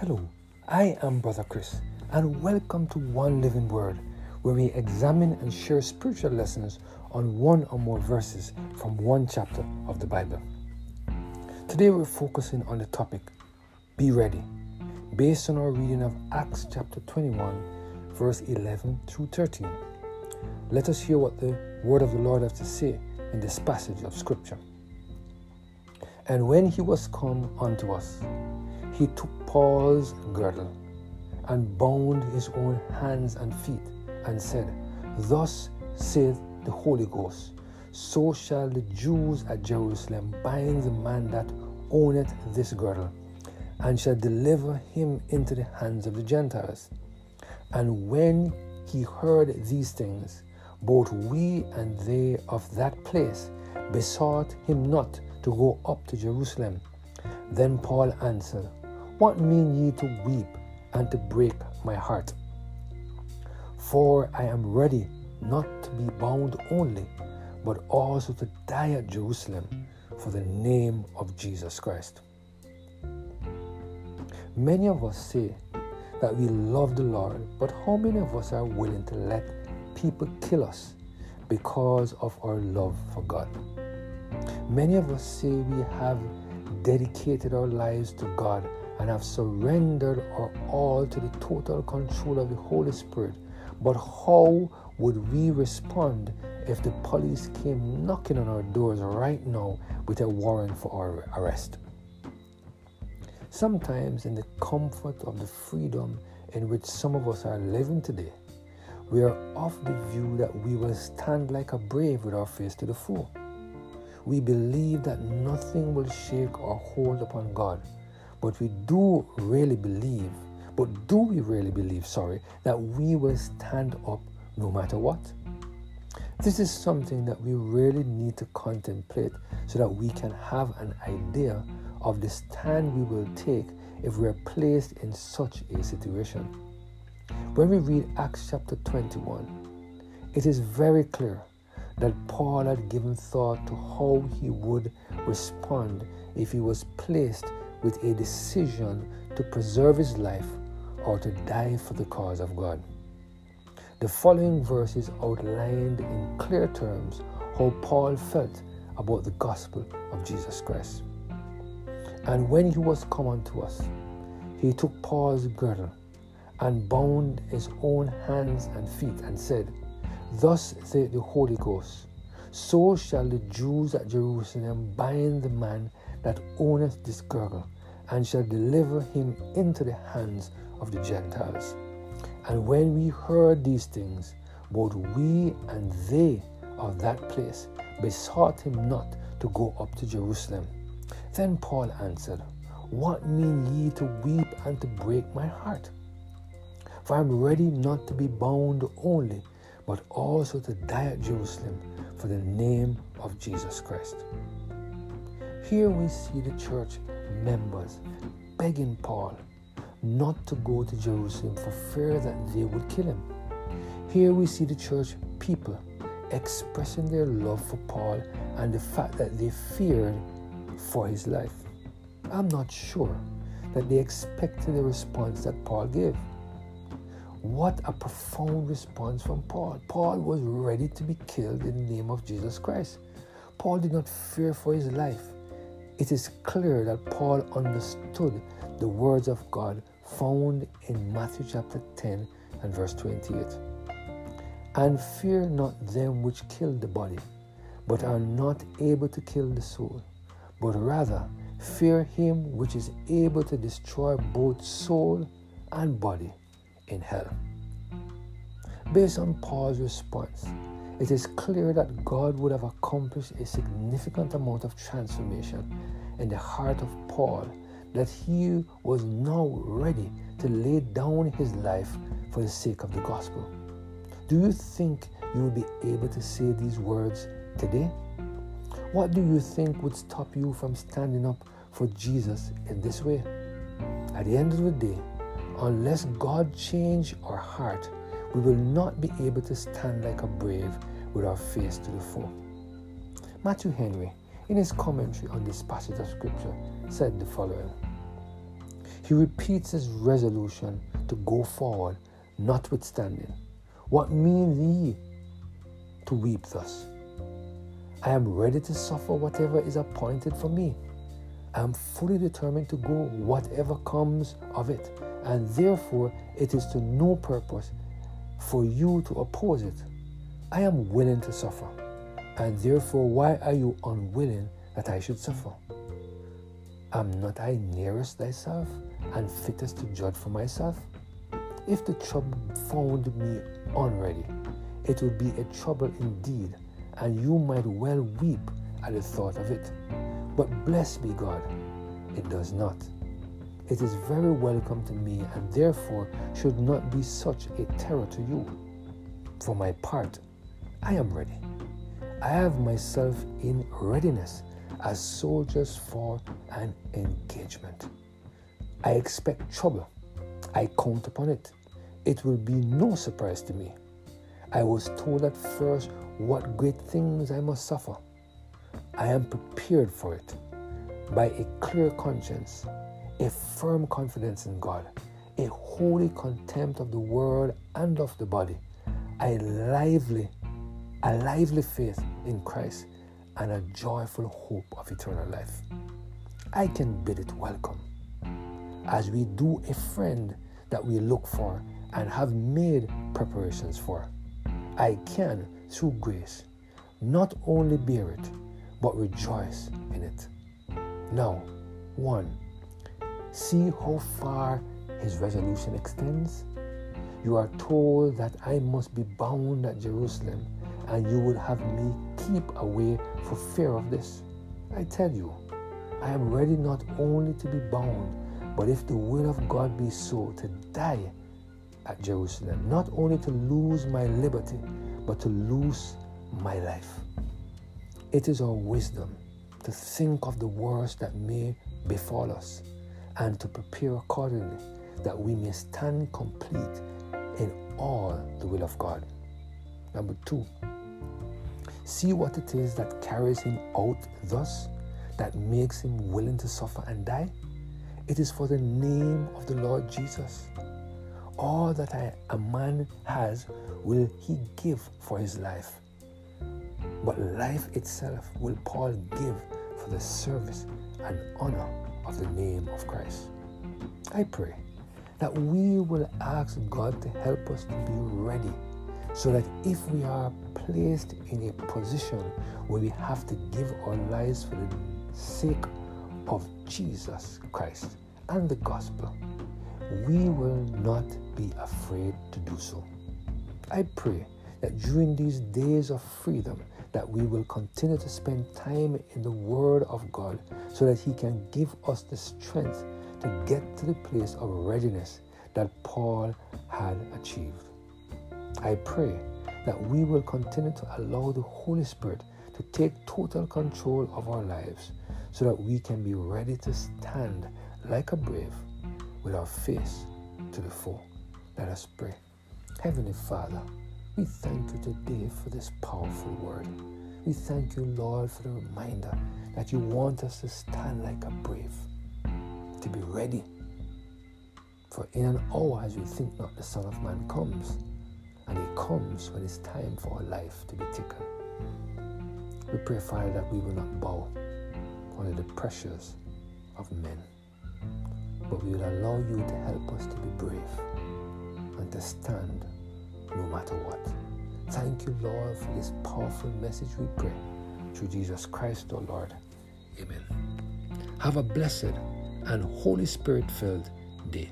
Hello, I am Brother Chris, and welcome to One Living Word, where we examine and share spiritual lessons on one or more verses from one chapter of the Bible. Today we're focusing on the topic Be Ready, based on our reading of Acts chapter 21, verse 11 through 13. Let us hear what the word of the Lord has to say in this passage of Scripture. And when he was come unto us, he took Paul's girdle and bound his own hands and feet and said, Thus saith the Holy Ghost, so shall the Jews at Jerusalem bind the man that owneth this girdle, and shall deliver him into the hands of the Gentiles. And when he heard these things, both we and they of that place besought him not to go up to Jerusalem. Then Paul answered, what mean ye to weep and to break my heart? For I am ready not to be bound only, but also to die at Jerusalem for the name of Jesus Christ. Many of us say that we love the Lord, but how many of us are willing to let people kill us because of our love for God? Many of us say we have dedicated our lives to God and have surrendered our all to the total control of the Holy Spirit. But how would we respond if the police came knocking on our doors right now with a warrant for our arrest? Sometimes, in the comfort of the freedom in which some of us are living today, we are of the view that we will stand like a brave with our face to the foe. We believe that nothing will shake or hold upon God but we do really believe, but do we really believe, sorry, that we will stand up no matter what? This is something that we really need to contemplate so that we can have an idea of the stand we will take if we are placed in such a situation. When we read Acts chapter 21, it is very clear that Paul had given thought to how he would respond if he was placed with a decision to preserve his life or to die for the cause of God. The following verses outlined in clear terms how Paul felt about the gospel of Jesus Christ. And when he was come unto us, he took Paul's girdle and bound his own hands and feet and said, Thus saith the Holy Ghost, so shall the Jews at Jerusalem bind the man that owneth this girdle, and shall deliver him into the hands of the Gentiles. And when we heard these things, both we and they of that place besought him not to go up to Jerusalem. Then Paul answered, What mean ye to weep and to break my heart? For I am ready not to be bound only, but also to die at Jerusalem for the name of Jesus Christ. Here we see the church members begging Paul not to go to Jerusalem for fear that they would kill him. Here we see the church people expressing their love for Paul and the fact that they feared for his life. I'm not sure that they expected the response that Paul gave. What a profound response from Paul. Paul was ready to be killed in the name of Jesus Christ. Paul did not fear for his life. It is clear that Paul understood the words of God found in Matthew chapter 10 and verse 28. And fear not them which kill the body, but are not able to kill the soul, but rather fear him which is able to destroy both soul and body in hell. Based on Paul's response, it is clear that God would have accomplished a significant amount of transformation in the heart of Paul that he was now ready to lay down his life for the sake of the gospel. Do you think you will be able to say these words today? What do you think would stop you from standing up for Jesus in this way? At the end of the day, unless God change our heart, we will not be able to stand like a brave with our face to the foe. Matthew Henry, in his commentary on this passage of Scripture, said the following He repeats his resolution to go forward, notwithstanding. What mean ye to weep thus? I am ready to suffer whatever is appointed for me. I am fully determined to go whatever comes of it, and therefore it is to no purpose for you to oppose it. I am willing to suffer, and therefore why are you unwilling that I should suffer? Am not I nearest thyself and fittest to judge for myself? If the trouble found me unready, it would be a trouble indeed, and you might well weep at the thought of it. But blessed be God, it does not. It is very welcome to me, and therefore should not be such a terror to you. For my part, I am ready. I have myself in readiness as soldiers for an engagement. I expect trouble. I count upon it. It will be no surprise to me. I was told at first what great things I must suffer. I am prepared for it by a clear conscience, a firm confidence in God, a holy contempt of the world and of the body, a lively, a lively faith in Christ, and a joyful hope of eternal life. I can bid it welcome, as we do a friend that we look for and have made preparations for. I can, through grace, not only bear it, but rejoice in it. Now, one, see how far his resolution extends. You are told that I must be bound at Jerusalem and you will have me keep away for fear of this. I tell you, I am ready not only to be bound, but if the will of God be so, to die at Jerusalem, not only to lose my liberty, but to lose my life. It is our wisdom to think of the worst that may befall us and to prepare accordingly that we may stand complete in all the will of God. Number two, See what it is that carries him out thus, that makes him willing to suffer and die? It is for the name of the Lord Jesus. All that I, a man has will he give for his life. But life itself will Paul give for the service and honor of the name of Christ. I pray that we will ask God to help us to be ready so that if we are placed in a position where we have to give our lives for the sake of Jesus Christ and the gospel, we will not be afraid to do so. I pray that during these days of freedom that we will continue to spend time in the word of God so that he can give us the strength to get to the place of readiness that Paul had achieved. I pray that we will continue to allow the Holy Spirit to take total control of our lives so that we can be ready to stand like a brave with our face to the foe. Let us pray. Heavenly Father, we thank you today for this powerful word. We thank you, Lord, for the reminder that you want us to stand like a brave, to be ready. For in an hour as we think not the Son of Man comes, and he comes when it's time for our life to be taken. We pray, Father, that we will not bow under the pressures of men, but we will allow you to help us to be brave and to stand no matter what. Thank you, Lord, for this powerful message we pray. Through Jesus Christ, our Lord. Amen. Have a blessed and Holy Spirit filled day.